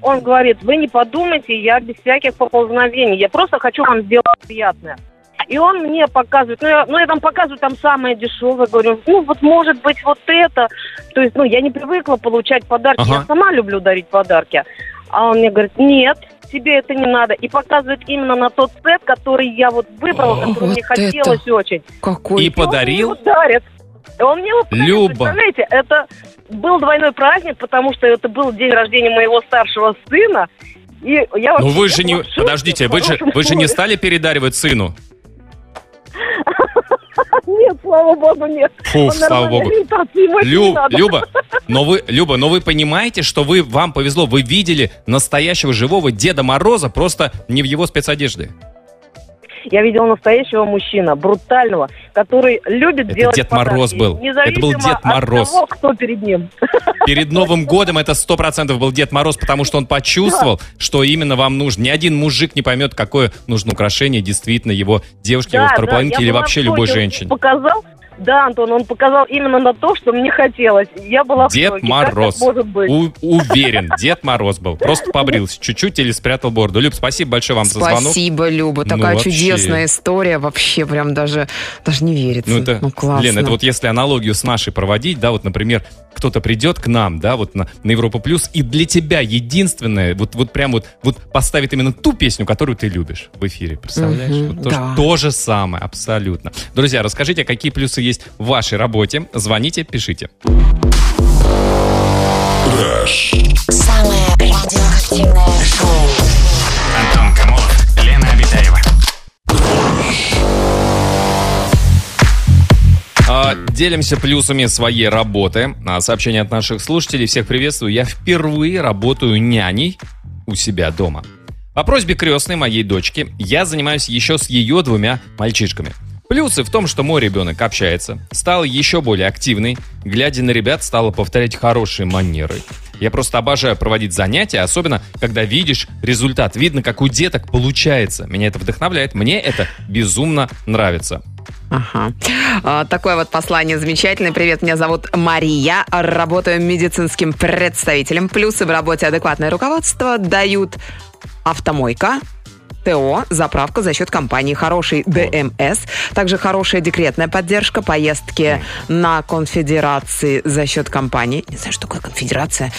Он говорит, вы не подумайте, я без всяких поползновений, я просто хочу вам сделать приятное. И он мне показывает, ну я, ну, я там показываю там самое дешевое, говорю, ну вот может быть вот это. То есть, ну я не привыкла получать подарки, Ага. я сама люблю дарить подарки. А он мне говорит, нет, тебе это не надо. И показывает именно на тот сет, который я вот выбрала, О, который вот мне хотелось очень. Какой И И он мне подарил? его дарит. Он мне его подарил. Люба. Представляете, это был двойной праздник, потому что это был день рождения моего старшего сына. И я Ну вы же не... Подождите, вы же, вы же не стали передаривать сыну? Нет, слава богу, нет. Фу, слава богу. надо. Люба, но вы, Люба, но вы понимаете, что вы, вам повезло, вы видели настоящего живого Деда Мороза, просто не в его спецодежде. Я видела настоящего мужчина, брутального, который любит Это делать Дед Мороз подарки, был. Это был Дед Мороз. Того, кто перед ним. Перед Новым годом это сто процентов был Дед Мороз, потому что он почувствовал, что именно вам нужно. Ни один мужик не поймет, какое нужно украшение действительно его девушке, его Да, второй да, половинке или вообще любой женщине. Показал, да, Антон, он показал именно на то, что мне хотелось. Я была в Дед шоке. Мороз. Как может быть? У- уверен, Дед Мороз был. Просто побрился чуть-чуть или спрятал бороду. Люб, спасибо большое вам за звонок. Спасибо, Люба. Ну, Такая вообще. чудесная история. Вообще прям даже, даже не верится. Ну, это, классно. Лен, это вот если аналогию с нашей проводить, да, вот, например, кто-то придет к нам, да, вот на, на Европу Плюс, и для тебя единственное, вот, вот прям вот, вот поставит именно ту песню, которую ты любишь в эфире, представляешь? Мгм, Вот то, же- да. то же самое, абсолютно. Друзья, расскажите, какие плюсы есть в вашей работе. Звоните, пишите. Самое радиоактивное шоу. Антон Камолов, Лена Обитаева. А, делимся плюсами своей работы. А, сообщение от наших слушателей. Всех приветствую. Я впервые работаю няней у себя дома. По просьбе крестной моей дочки я занимаюсь еще с ее двумя мальчишками. Плюсы в том, что мой ребенок общается, стал еще более активный, глядя на ребят, стала повторять хорошие манеры. Я просто обожаю проводить занятия, особенно когда видишь результат. Видно, как у деток получается. Меня это вдохновляет. Мне это безумно нравится. Ага. А, Такое вот послание замечательное. Привет, меня зовут Мария. Работаю медицинским представителем. Плюсы в работе адекватное руководство дают автомойка, ТО, заправка за счет компании, хороший ДМС, также хорошая декретная поддержка, поездки на конфедерации за счет компании. Не знаю, что такое конфедерация.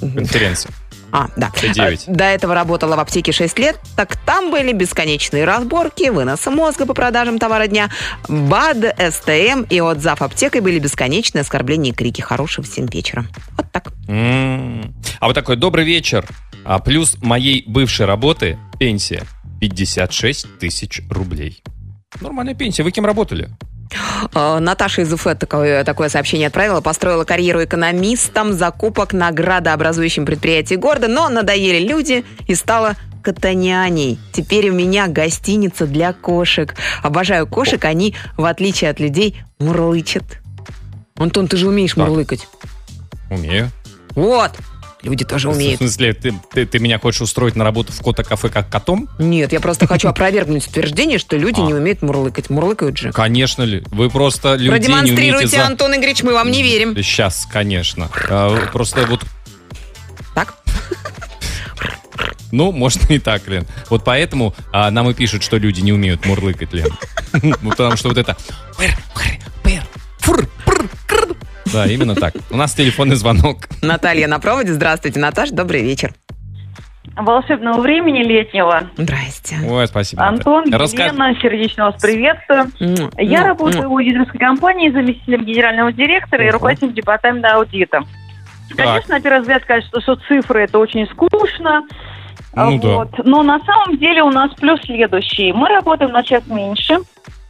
Конференция. А, да. Т9. А, До этого работала в аптеке 6 лет, так там были бесконечные разборки, вынос мозга по продажам товара дня, БАД, СТМ и от зав. аптекой были бесконечные оскорбления и крики. Хорошего всем вечера. Вот так. М. А вот такой добрый вечер. А плюс моей бывшей работы пенсия 56 тысяч рублей. Нормальная пенсия. Вы кем работали? Э, Наташа из Уфы такое, такое сообщение отправила. Построила карьеру экономистом закупок на градообразующем предприятии города, но надоели люди и стала катаняней. Теперь у меня гостиница для кошек. Обожаю кошек, они, в отличие от людей, мурлычат. Антон, ты же умеешь Так. мурлыкать. Умею. Вот. Люди тоже В умеют. смысле, ты, ты, ты меня хочешь устроить на работу в кота-кафе как котом? Нет, я просто хочу опровергнуть утверждение, что люди А. не умеют мурлыкать. Мурлыкают же. Конечно ли. Вы просто людей не умеете Продемонстрируйте, за... Антон Игоревич, мы вам не верим. Сейчас, конечно. А, просто вот, Так? ну, можно и так, Лен. Вот поэтому а, нам и пишут, что люди не умеют мурлыкать, Лен. Ну, потому что вот это... пыр, пыр, пыр, фур, пр, кр. Да, именно так. У нас телефонный звонок. Наталья на проводе. Здравствуйте, Наташа. Добрый вечер. волшебного времени летнего. Здрасте. Ой, спасибо. Антон. Раска- Елена, сердечно вас приветствую. Я м, работаю в аудиторской компании заместителем генерального директора и Ого. руководителем департамента аудита. Конечно, на первый взгляд кажется, что цифры это очень скучно. Ну да. вот. Но на самом деле у нас плюс следующий. Мы работаем на час меньше.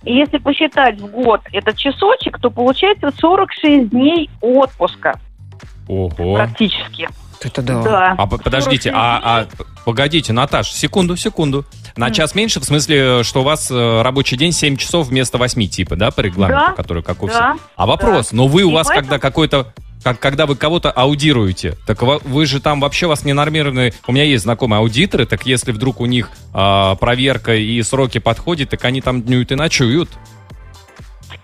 И если посчитать в год этот часочек, то получается 46 дней отпуска Ого. практически. Это да. Да. А подождите, 46 а, а погодите, Наташ, секунду, секунду. На час меньше, в смысле, что у вас э, рабочий день 7 часов вместо 8, типа, да, по регламенту, Да, который как у да, всех. А вопрос, но вы у И вас, поэтому- когда какой-то как, когда вы кого-то аудируете, так вы же там вообще вас ненормированные... У меня есть знакомые аудиторы, так если вдруг у них а, проверка и сроки подходят, так они там днюют и ночуют.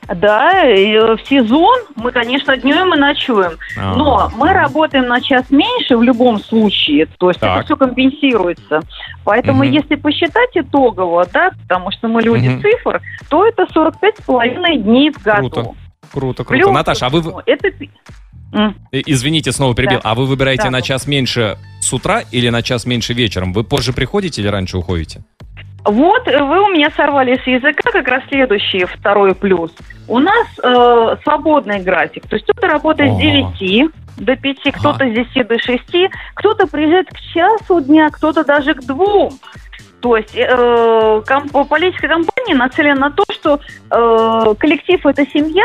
Да, э, в сезон мы, конечно, днем и ночуем. А. Но мы работаем на час меньше в любом случае, то есть Так. это все компенсируется. Поэтому Мгм. если посчитать итогово, да, потому что мы люди Мгм. цифр, то это 45,5 дней в году. Круто. Круто, круто. Плюс Наташа, а вы... Это... Извините, снова перебил. Да. А вы выбираете Да. на час меньше с утра или на час меньше вечером? Вы позже приходите или раньше уходите? Вот э, вы у меня сорвали с языка как раз следующий, второй плюс. У нас э, свободный график. То есть кто-то работает Ага. с 9 до 5, Ага. кто-то с 10 до 6, кто-то приезжает к часу дня, кто-то даже к двум. То есть э, комп- политика компании нацелена на то, что э, коллектив это семья,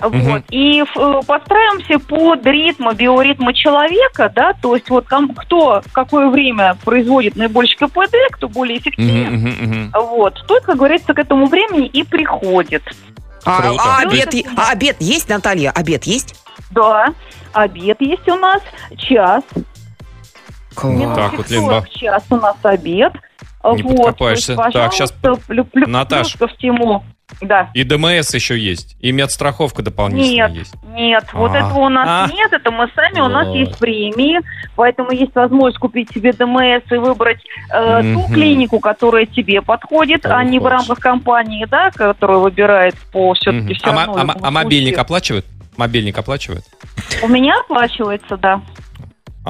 Вот. И э, подстраиваемся под ритмы, биоритмы человека, да, то есть вот ком- кто в какое время производит наибольший КПД, кто более эффективен, Мгм, мгм, мгм. вот, тот, как говорится, к этому времени и приходит. А, Круто. а обед, а обед есть, Наталья? Обед есть? Да, обед есть у нас, час, минут Так, вот, Лен, 40 ба- час у нас обед. Не вот, подкопаешься. есть, Так, пожалуйста, плю- плю- Наташ. плюшка в тему. Да. И ДМС еще есть, и медстраховка дополнительно Нет, есть. нет, вот А. этого у нас А. нет, это мы сами, у нас Вот. есть премии, поэтому есть возможность купить себе ДМС и выбрать э, ту Мгм. клинику, которая тебе подходит, Кого а не в рамках компании, да, которая выбирает по все-таки Мгм. все А, равно а а мобильник случаю. оплачивает? Мобильник оплачивает? У меня оплачивается, да.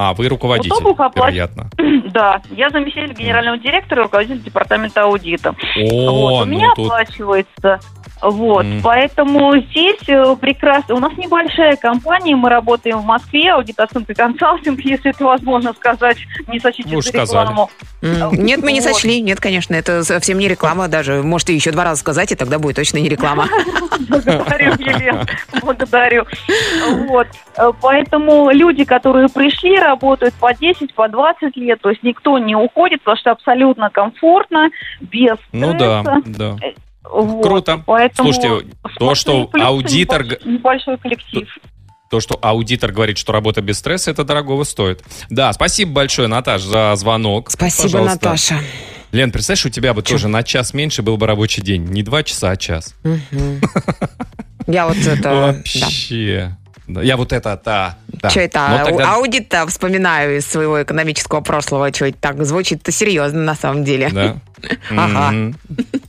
А, вы руководитель, Удобно оплачивать. вероятно. Да, я заместитель генерального директора, руководитель департамента аудита. О, вот, у ну меня тут... оплачивается. Вот, М. поэтому здесь э, прекрасно. У нас небольшая компания, мы работаем в Москве, аудит оценка консалтинг, если это возможно сказать, не сочтите Вы уж за рекламу. Нет, мы не Вот. сочли. Нет, конечно, это совсем не реклама даже. Можете еще два раза сказать, и тогда будет точно не реклама. Благодарю, Елена, благодарю. Вот, э, поэтому люди, которые пришли, работают по 10, по 20 лет, то есть никто не уходит, потому что абсолютно комфортно, без Ну стресса. да, да. Вот, Круто. Поэтому Слушайте, то, что аудитор небольш- Небольшой коллектив. То, что аудитор говорит, что работа без стресса, это дорогого стоит. Да, спасибо большое, Наташ, за звонок. Спасибо, Пожалуйста. Наташа. Лен, представляешь, у тебя бы тоже на час меньше был бы рабочий день. Не два часа, а час. Я вот это... да. Вообще. Я вот это, да. да. Что это? Тогда- Аудит-то вспоминаю из своего экономического прошлого. Что это так звучит-то серьезно на самом деле. Да. Ага.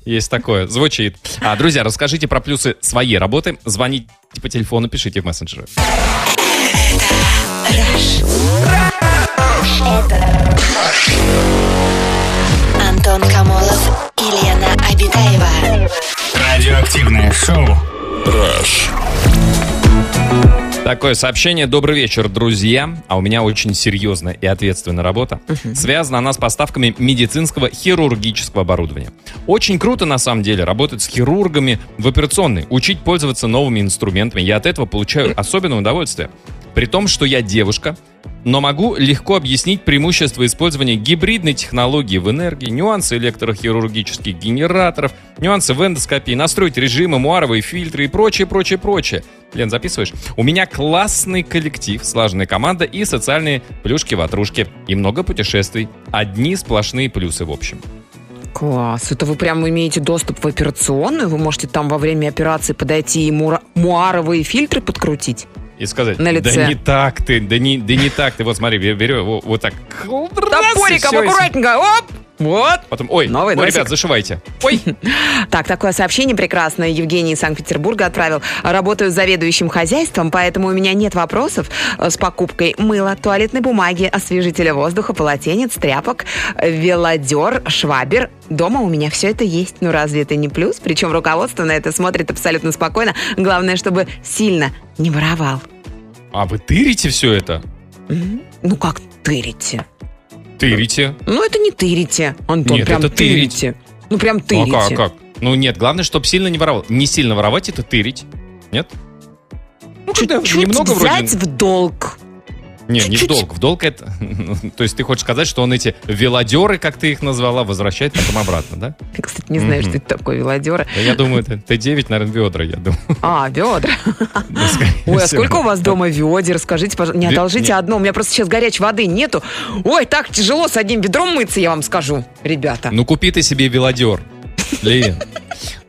Есть такое. Звучит. А, друзья, расскажите про плюсы своей работы. Звоните по телефону, пишите в мессенджеры. Антон Камолов и Лена Обитаева. Радиоактивное шоу. Такое сообщение. Добрый вечер, друзья. А у меня очень серьезная и ответственная работа. Связана она с поставками медицинского хирургического оборудования. Очень круто, на самом деле, работать с хирургами в операционной, учить пользоваться новыми инструментами. Я от этого получаю особенное удовольствие. При том, что я девушка, но могу легко объяснить преимущества использования гибридной технологии в энергии, нюансы электрохирургических генераторов, нюансы в эндоскопии, настроить режимы, муаровые фильтры и прочее, прочее, прочее. Лен, записываешь? У меня классный коллектив, слаженная команда и социальные плюшки-ватрушки. И много путешествий. Одни сплошные плюсы в общем. Класс. Это вы прям имеете доступ в операционную? Вы можете там во время операции подойти и мура- муаровые фильтры подкрутить? И сказать, На лице. да не так ты, да не, да не так ты. Вот смотри, бе- беру вот, вот так. Топориком аккуратненько. Оп! Вот. Потом, ой, Новый ой, носик. ребят, зашивайте. Ой, Так, такое сообщение прекрасное Евгений из Санкт-Петербурга отправил. Работаю заведующим хозяйством, поэтому у меня нет вопросов с покупкой мыла, туалетной бумаги, освежителя воздуха, полотенец, тряпок, велодер, швабер. Дома у меня все это есть. Ну разве это не плюс? Причем руководство на это смотрит абсолютно спокойно. Главное, чтобы сильно не воровал. а вы тырите все это? Ну как тырите? Тырите. Ну это не тырите, Антон, Нет, прям это тырить. тырите. Ну прям Ну тырите. а как, как? Ну нет, главное, чтобы сильно не воровал. Не сильно воровать, это тырить. Нет? Ну, когда Чуть-чуть немного взять вроде... в долг. Не, не в долг. В долг это... То есть ты хочешь сказать, что он эти велодеры, как ты их назвала, возвращает потом обратно, да? Я, кстати, не знаю, что это такое велодеры. Я думаю, это Т9, наверное, ведра, я думаю. А, ведра. Ой, а сколько у вас дома ведер? Скажите, пожалуйста. Не одолжите одно. У меня просто сейчас горячей воды нету. Ой, так тяжело с одним ведром мыться, я вам скажу, ребята. Ну купи ты себе велодер. Лен,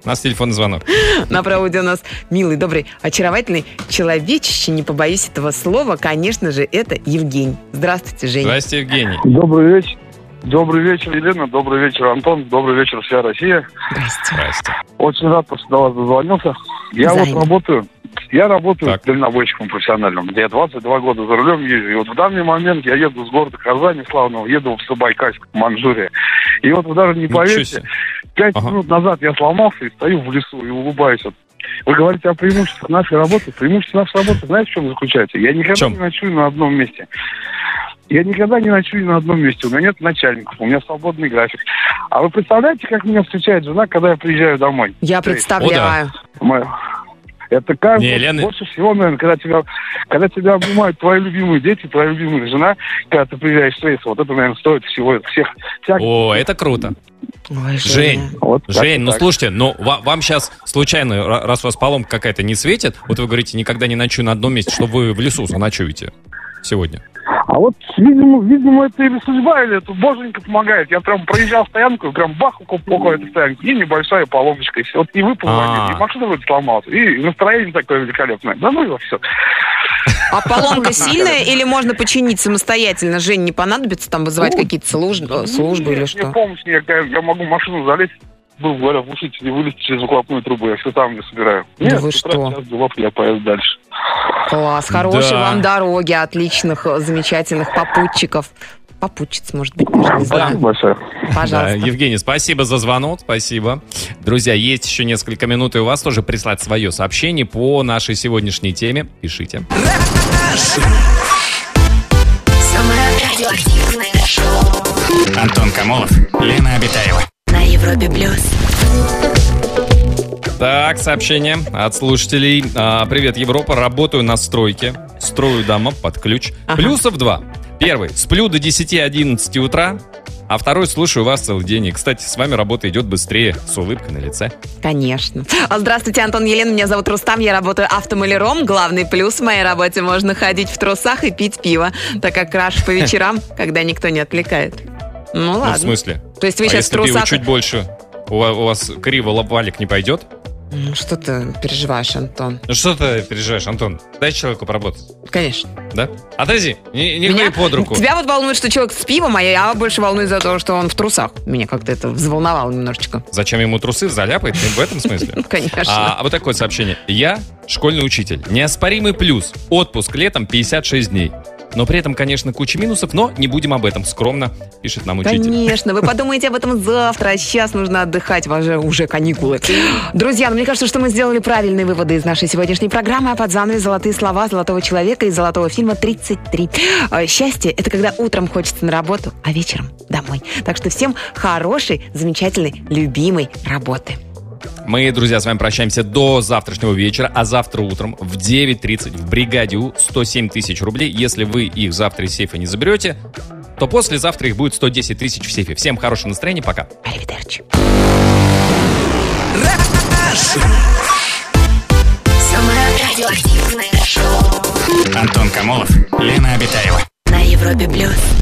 у нас телефонный звонок. На проводе у нас милый, добрый, очаровательный, человечище, не побоюсь этого слова, конечно же, это Евгений. Здравствуйте, Женя. Здрасте, Евгений. Добрый вечер. Добрый вечер, Елена. Добрый вечер, Антон. Добрый вечер, вся Россия. Здрасте. Здрасте. Очень рад, что до вас дозвонился. Я Взаимно. вот работаю. Я работаю Так. дальнобойщиком профессиональным. Я 22 года за рулем езжу. И вот в данный момент я еду с города Казани, славного, еду в Сабайкальск, Манчжурия. И вот вы даже не поверите, пять Ага. минут назад я сломался и стою в лесу и улыбаюсь. Вот. Вы говорите о преимуществах нашей работы. Преимущество нашей работы, знаете, в чем заключается? Я никогда не ночую на одном месте. Я никогда не ночую на одном месте. У меня нет начальников, у меня свободный график. А вы представляете, как меня встречает жена, когда я приезжаю домой? Я представляю. мы- Это каждый, Не, Лена- больше всего, наверное, когда тебя, когда тебя обнимают твои любимые дети, твоя любимая жена, когда ты приезжаешь в рейс, вот это, наверное, стоит всего всех. всяких- О, это круто. Ой, Жень, Вот Жень, ну так. слушайте, ну ва- вам сейчас случайно, ра- раз у вас поломка какая-то не светит, вот вы говорите, никогда не ночую на одном месте, что вы в лесу заночуете сегодня. А вот, видимо, видимо, это или судьба, или это боженька помогает. Я прям проезжал стоянку, и прям бах, около этой стоянки, и небольшая поломочка, и все. Вот и вы позвонили, А. и машина вроде сломалась, и настроение такое великолепное. Да ну его все. А поломка сильная или можно починить самостоятельно? Жень, не понадобится там вызывать Ну, какие-то службы, службы или Мне что? помощь, я, я, я могу в машину залезть, грубо говоря, в глушитель и вылезть через выхлопную трубу. Я все там не собираю. Да Нет, вы утра что? час делов, я поеду дальше. Класс, хорошей Да. вам дороги, отличных, э, замечательных попутчиков. Попутчиц, может быть, даже не Спасибо знаю. большое. Да, Пожалуйста. Евгений, спасибо за звонок, спасибо. Друзья, есть еще несколько минут, и у вас тоже прислать свое сообщение по нашей сегодняшней теме. Пишите. Самое радиоактивное шоу Антон Камолов, Лена Обитаева. Европе плюс. Так, сообщение от слушателей. А, Привет, Европа. Работаю на стройке. Строю дома под ключ. Ага. Плюсов два. Первый. Сплю до 10-11 утра. А второй, слушаю вас целый день. И, кстати, с вами работа идет быстрее, с улыбкой на лице. Конечно. А, Здравствуйте, Антон Елена, меня зовут Рустам, я работаю автомаляром. Главный плюс в моей работе можно ходить в трусах и пить пиво, так как крашу по вечерам, когда никто не отвлекает. Ну ладно. Ну, в смысле? То есть вы а сейчас если пиво трусах... чуть больше, у ва- у вас криво лоб- валик не пойдет? Ну, Что ты переживаешь, Антон? Ну что ты переживаешь, Антон? Дай человеку поработать, Конечно. да? Отойди, не, не Меня- под руку. Тебя вот волнует, что человек с пивом, а я больше волнуюсь за то, что он в трусах. Меня как-то это взволновало немножечко. Зачем ему трусы заляпает? В этом смысле? Ну, Конечно. А, а вот такое сообщение. Я школьный учитель. Неоспоримый плюс. Отпуск летом 56 дней. Но при этом, конечно, куча минусов, но не будем об этом скромно, пишет нам учитель. Конечно, вы подумаете об этом завтра, а сейчас нужно отдыхать, у вас же уже каникулы. Друзья, ну, мне кажется, что мы сделали правильные выводы из нашей сегодняшней программы, а под занавес «Золотые слова» золотого человека из золотого фильма «33». А, Счастье – это когда утром хочется на работу, а вечером домой. Так что всем хорошей, замечательной, любимой работы. Мы, друзья, с вами прощаемся до завтрашнего вечера, а завтра утром в 9.30 в бригаде У 107 тысяч рублей. Если вы их завтра из сейфа не заберете, то послезавтра их будет 110 тысяч в сейфе. Всем хорошего настроения, пока. Аривидерчи. Антон Камолов, Лена Обитаева. на Европе плюс.